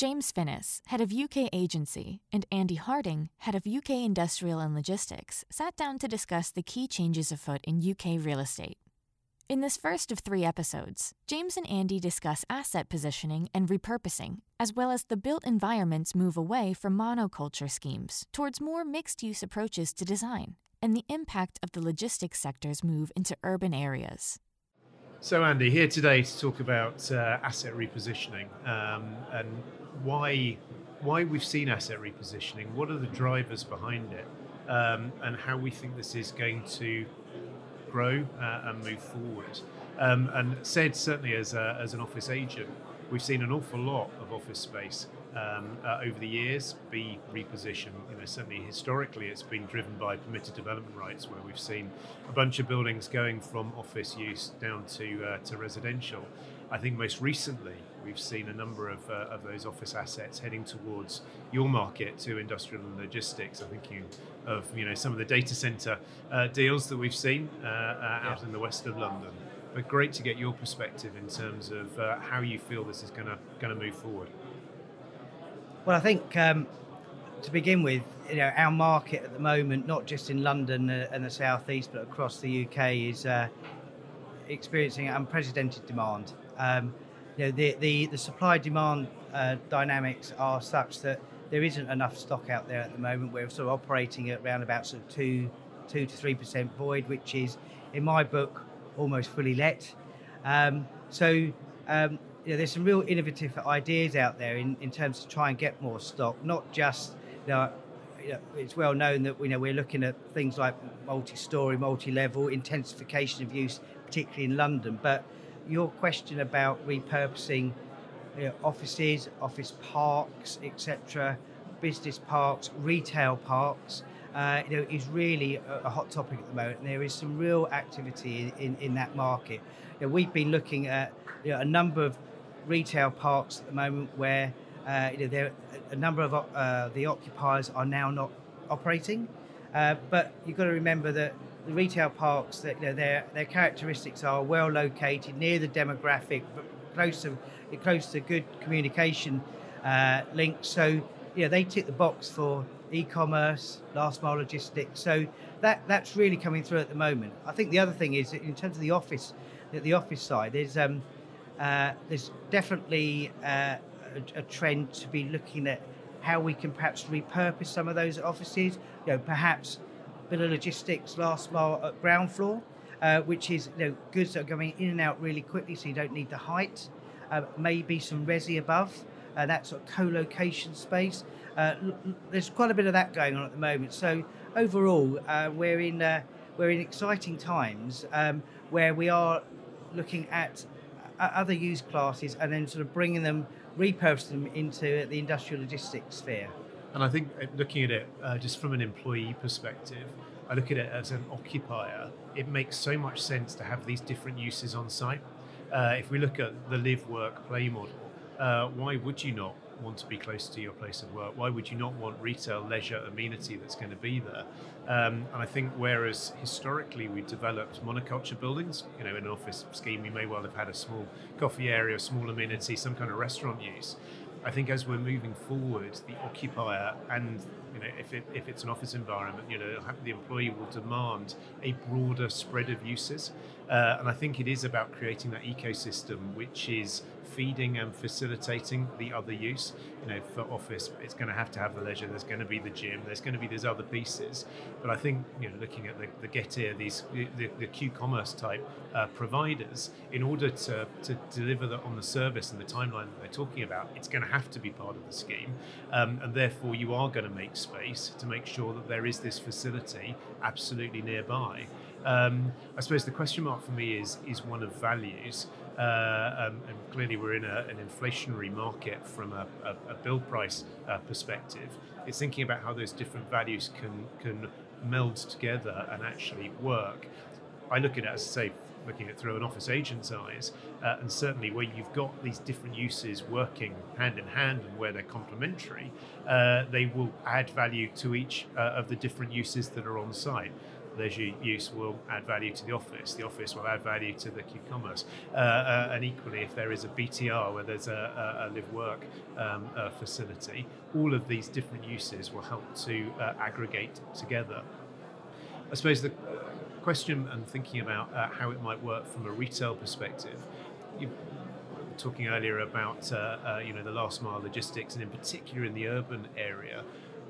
James Finnis, head of UK agency, and Andy Harding, head of UK industrial and logistics, sat down to discuss the key changes afoot in UK real estate. In this first of three episodes, James and Andy discuss asset positioning and repurposing, as well as the built environment's move away from monoculture schemes towards more mixed use approaches to design, and the impact of the logistics sector's move into urban areas. So, Andy, here today to talk about uh, asset repositioning um, and why why we've seen asset repositioning. What are the drivers behind it, um, and how we think this is going to grow uh, and move forward. Um, and said certainly as a, as an office agent, we've seen an awful lot of office space um, uh, over the years be repositioned. You know, certainly historically, it's been driven by permitted development rights, where we've seen a bunch of buildings going from office use down to uh, to residential. I think most recently we've seen a number of, uh, of those office assets heading towards your market to industrial and logistics. I think thinking of you know some of the data center uh, deals that we've seen uh, uh out in the west of London. But great to get your perspective in terms of uh, how you feel this is going to going to move forward. Well, I think um, to begin with, you know, our market at the moment, not just in London uh, and the southeast, but across the UK, is experiencing unprecedented demand. Um, you know, the, the, the supply demand uh, dynamics are such that there isn't enough stock out there at the moment. We're sort of operating at around about sort of two, two to three percent void, which is, in my book, almost fully let. Um, so um, you know, there's some real innovative ideas out there in, in terms of try and get more stock, not just you know, you know, it's well known that you know we're looking at things like multi-story, multi-level intensification of use, particularly in London, but your question about repurposing you know, offices, office parks, etc., business parks, retail parks, uh, you know, is really a, a, hot topic at the moment. And there is some real activity in, in, in that market. You know, we've been looking at you know, a number of retail parks at the moment where uh, you know, there a number of uh, the occupiers are now not operating. Uh, but you've got to remember that the retail parks that you know, their their characteristics are well located near the demographic, close to close to good communication uh, links. So yeah, they tick the box for e-commerce, last mile logistics. So that that's really coming through at the moment. I think the other thing is in terms of the office, the, the office side, there's um, uh, there's definitely uh, a, a trend to be looking at how we can perhaps repurpose some of those offices. You know, perhaps bit of logistics, last mile at ground floor, uh, which is you know goods that are going in and out really quickly, so you don't need the height. Uh, maybe some resi above, uh, that sort of co-location space. There's quite a bit of that going on at the moment. So overall, we're in we're in exciting times um, where we are looking at other use classes and then sort of bringing them, repurposing them into the industrial logistics sphere. And I think uh, looking at it uh, just from an employee perspective, I look at it as an occupier. It makes so much sense to have these different uses on site. Uh, if we look at the live, work, play model, uh, why would you not want to be close to your place of work? Why would you not want retail, leisure, amenity that's going to be there? Um, and I think whereas historically we developed monoculture buildings, you know, in an office scheme, we may well have had a small coffee area, small amenity, some kind of restaurant use. I think as we're moving forward, the occupier and you know if it, if it's an office environment, you know the employee will demand a broader spread of uses, uh, and I think it is about creating that ecosystem which is feeding and facilitating the other use. You know, for office, it's going to have to have the leisure. There's going to be the gym. There's going to be these other pieces. But I think you know, looking at the, the Getir, these the, the Q-commerce type uh, providers, in order to, to deliver the, on the service and the timeline that they're talking about, it's going to have to be part of the scheme, um, and therefore you are going to make space to make sure that there is this facility absolutely nearby. Um, I suppose the question mark for me is is one of values. Uh, um, and clearly, we're in a, an inflationary market from a, a, a build price uh, perspective. It's thinking about how those different values can can meld together and actually work. I look at it as say, looking at through an office agent's eyes, uh, and certainly where you've got these different uses working hand in hand and where they're complementary, uh, they will add value to each uh, of the different uses that are on site leisure use will add value to the office, the office will add value to the Q-commerce. Uh, uh, and equally, if there is a BTR where there's a, a, a live work um, facility, all of these different uses will help to uh, aggregate together. I suppose the question and thinking about uh, how it might work from a retail perspective, you talking earlier about uh, uh, you know the last mile logistics and in particular in the urban area.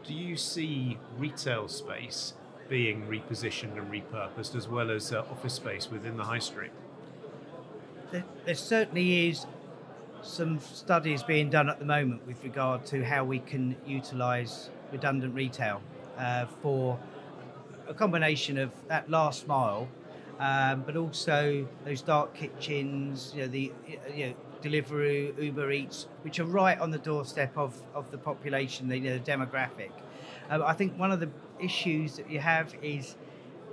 Do you see retail space being repositioned and repurposed as well as uh, office space within the high street? There, there certainly is some studies being done at the moment with regard to how we can utilise redundant retail uh, for a combination of that last mile, um, but also those dark kitchens, you know, the you know, Deliveroo, Uber Eats, which are right on the doorstep of, of the population, the, you know, the demographic. Um, I think one of the issues that you have is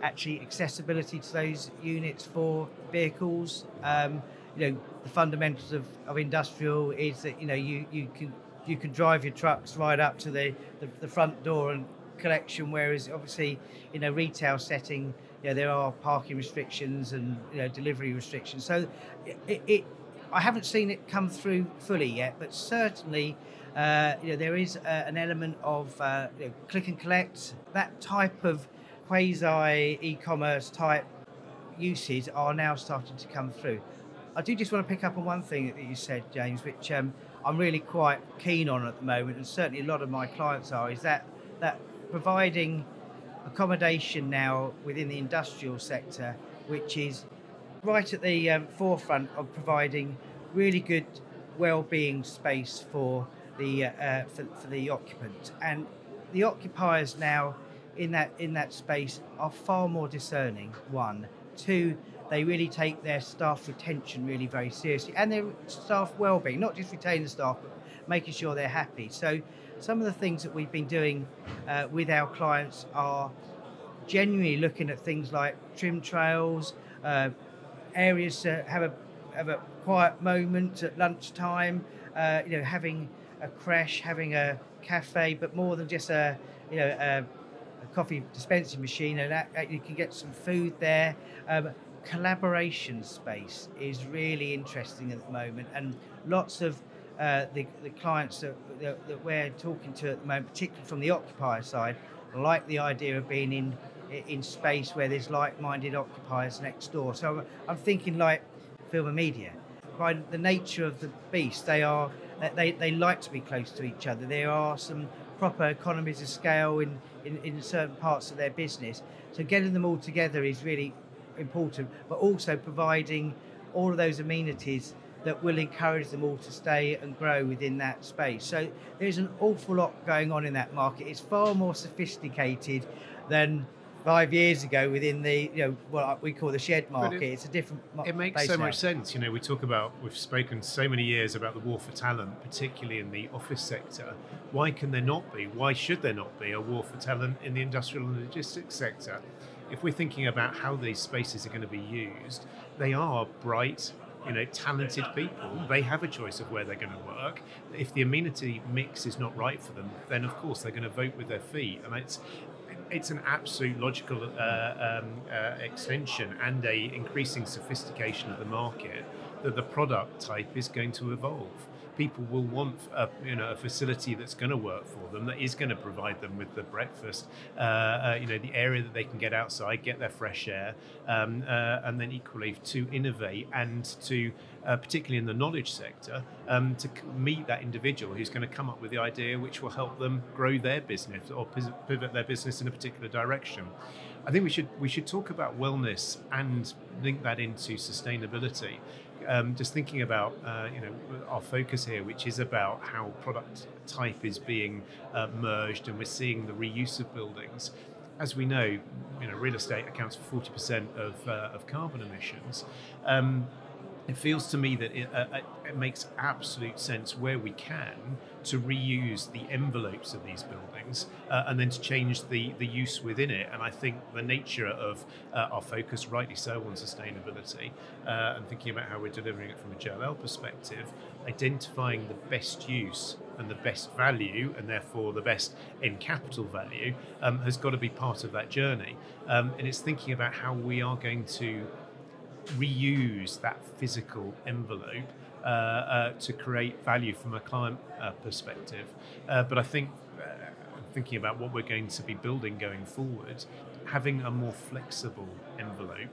actually accessibility to those units for vehicles. Um, you know, the fundamentals of, of industrial is that you know you, you can you can drive your trucks right up to the, the, the front door and collection, whereas obviously in a retail setting, you know, there are parking restrictions and you know, delivery restrictions. So it, it, I haven't seen it come through fully yet, but certainly uh, you know, there is uh, an element of uh, you know, click and collect. That type of quasi e-commerce type uses are now starting to come through. I do just want to pick up on one thing that you said, James, which um, I'm really quite keen on at the moment, and certainly a lot of my clients are, is that that providing accommodation now within the industrial sector, which is right at the um, forefront of providing really good well-being space for the uh, uh, for, for the occupant. And the occupiers now in that in that space are far more discerning one. Two they really take their staff retention really very seriously and their staff well-being not just retaining the staff but making sure they're happy. So some of the things that we've been doing uh, with our clients are genuinely looking at things like trim trails uh, areas to have a have a quiet moment at lunchtime uh, you know having a crash, having a cafe, but more than just a you know a, a coffee dispensing machine, and that, you can get some food there. Um, collaboration space is really interesting at the moment, and lots of uh, the, the clients that, that, that, we're talking to at the moment, particularly from the occupier side, like the idea of being in in space where there's like-minded occupiers next door. So I'm thinking like film and media. By the nature of the beast, they are they, they like to be close to each other. There are some proper economies of scale in, in, in certain parts of their business. So getting them all together is really important, but also providing all of those amenities that will encourage them all to stay and grow within that space. So there's an awful lot going on in that market. It's far more sophisticated than five years ago within the you know what we call the shed market. It, it's a different. It makes so now. much sense. You know, we talk about we've spoken so many years about the war for talent, particularly in the office sector. Why can there not be? Why should there not be a war for talent in the industrial and logistics sector? If we're thinking about how these spaces are going to be used, they are bright, you know, talented people. They have a choice of where they're going to work. If the amenity mix is not right for them, then of course they're going to vote with their feet. And it's it's an absolute logical uh, um, uh, extension and a increasing sophistication of the market that the product type is going to evolve people will want a, you know, a facility that's going to work for them, that is going to provide them with the breakfast, uh, uh, you know, the area that they can get outside, get their fresh air, um, uh, and then equally to innovate and to, uh, particularly in the knowledge sector, um, to meet that individual who's going to come up with the idea which will help them grow their business or pivot their business in a particular direction. I think we should we should talk about wellness and link that into sustainability um, just thinking about uh, you know our focus here, which is about how product type is being uh, merged, and we're seeing the reuse of buildings. As we know, you know, real estate accounts for forty percent of uh, of carbon emissions. Um, it feels to me that it, uh, uh, it, makes absolute sense where we can to reuse the envelopes of these buildings uh, and then to change the, the use within it. And I think the nature of uh, our focus, rightly so, on sustainability uh, and thinking about how we're delivering it from a JLL perspective, identifying the best use and the best value, and therefore the best in capital value, um, has got to be part of that journey. Um, and it's thinking about how we are going to reuse that physical envelope uh, uh, to create value from a client uh, perspective. Uh, but I think uh, thinking about what we're going to be building going forward, having a more flexible envelope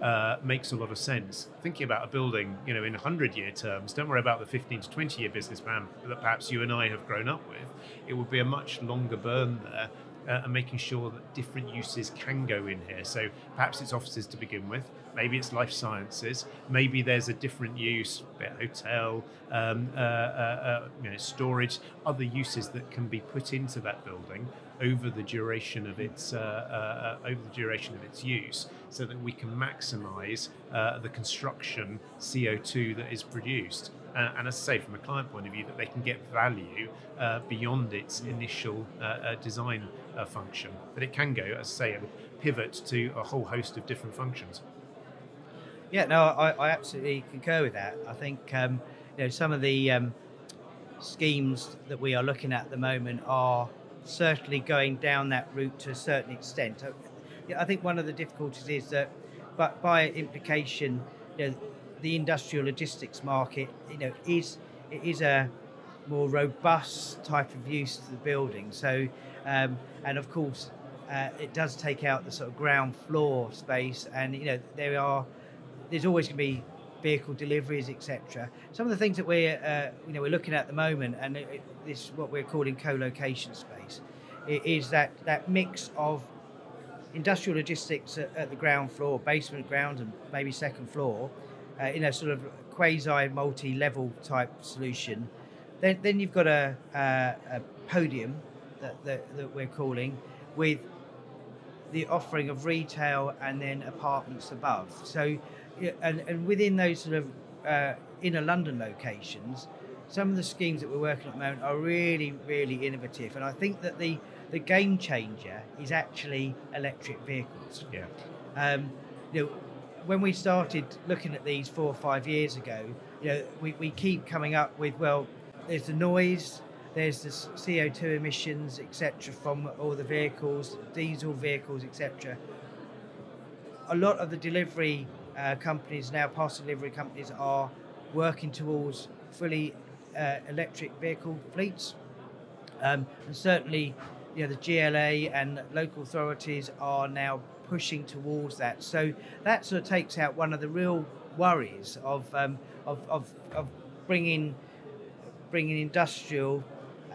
uh, makes a lot of sense. Thinking about a building, you know, in 100 year terms, don't worry about the 15 to 20 year business plan that perhaps you and I have grown up with. It would be a much longer burn there. Uh, and making sure that different uses can go in here. So perhaps it's offices to begin with, maybe it's life sciences, maybe there's a different use, hotel, um, uh, uh, uh, you know, storage, other uses that can be put into that building over the duration of its uh, uh, over the duration of its use, so that we can maximise the construction CO2 that is produced. Uh, and as I say, from a client point of view, that they can get value uh, beyond its initial uh, design function. But it can go, as I say, and pivot to a whole host of different functions. Yeah, no, I, I absolutely concur with that. I think um, you know some of the um, schemes that we are looking at at the moment are certainly going down that route to a certain extent. I think one of the difficulties is that, but by implication, you know, the industrial logistics market, you know, is it is a more robust type of use to the building. So, um, and of course, uh, it does take out the sort of ground floor space, and you know, there are there's always going to be vehicle deliveries, etc. Some of the things that we're uh, you know we're looking at at the moment, and this is what we're calling co-location space, is that that mix of industrial logistics at, at the ground floor, basement, ground, and maybe second floor, uh, in a sort of quasi multi-level type solution. Then, then you've got a, a, a podium that, that, that we're calling with the offering of retail and then apartments above. So, and, and within those sort of uh, inner London locations, some of the schemes that we're working on at the moment are really, really innovative. And I think that the, the game changer is actually electric vehicles. Yeah. Um, you know, when we started looking at these four or five years ago, you know, we, we keep coming up with, well, there's the noise, there's the CO2 emissions, etc., from all the vehicles, diesel vehicles, etc. A lot of the delivery uh, companies now, parcel delivery companies, are working towards fully uh, electric vehicle fleets. Um, and certainly, you know, the GLA and local authorities are now pushing towards that. So that sort of takes out one of the real worries of um, of, of, of bringing bringing industrial uh,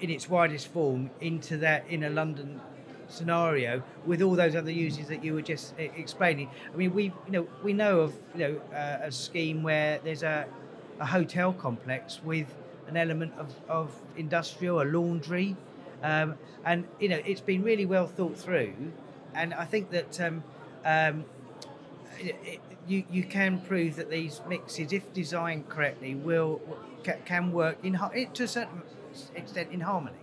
in its widest form into that inner London scenario with all those other uses that you were just uh, explaining. I mean, we you know we know of you know uh, a scheme where there's a, a hotel complex with an element of, of industrial, a laundry, um, and you know it's been really well thought through and I think that um, um, you you can prove that these mixes, if designed correctly, will can work in to a certain extent in harmony.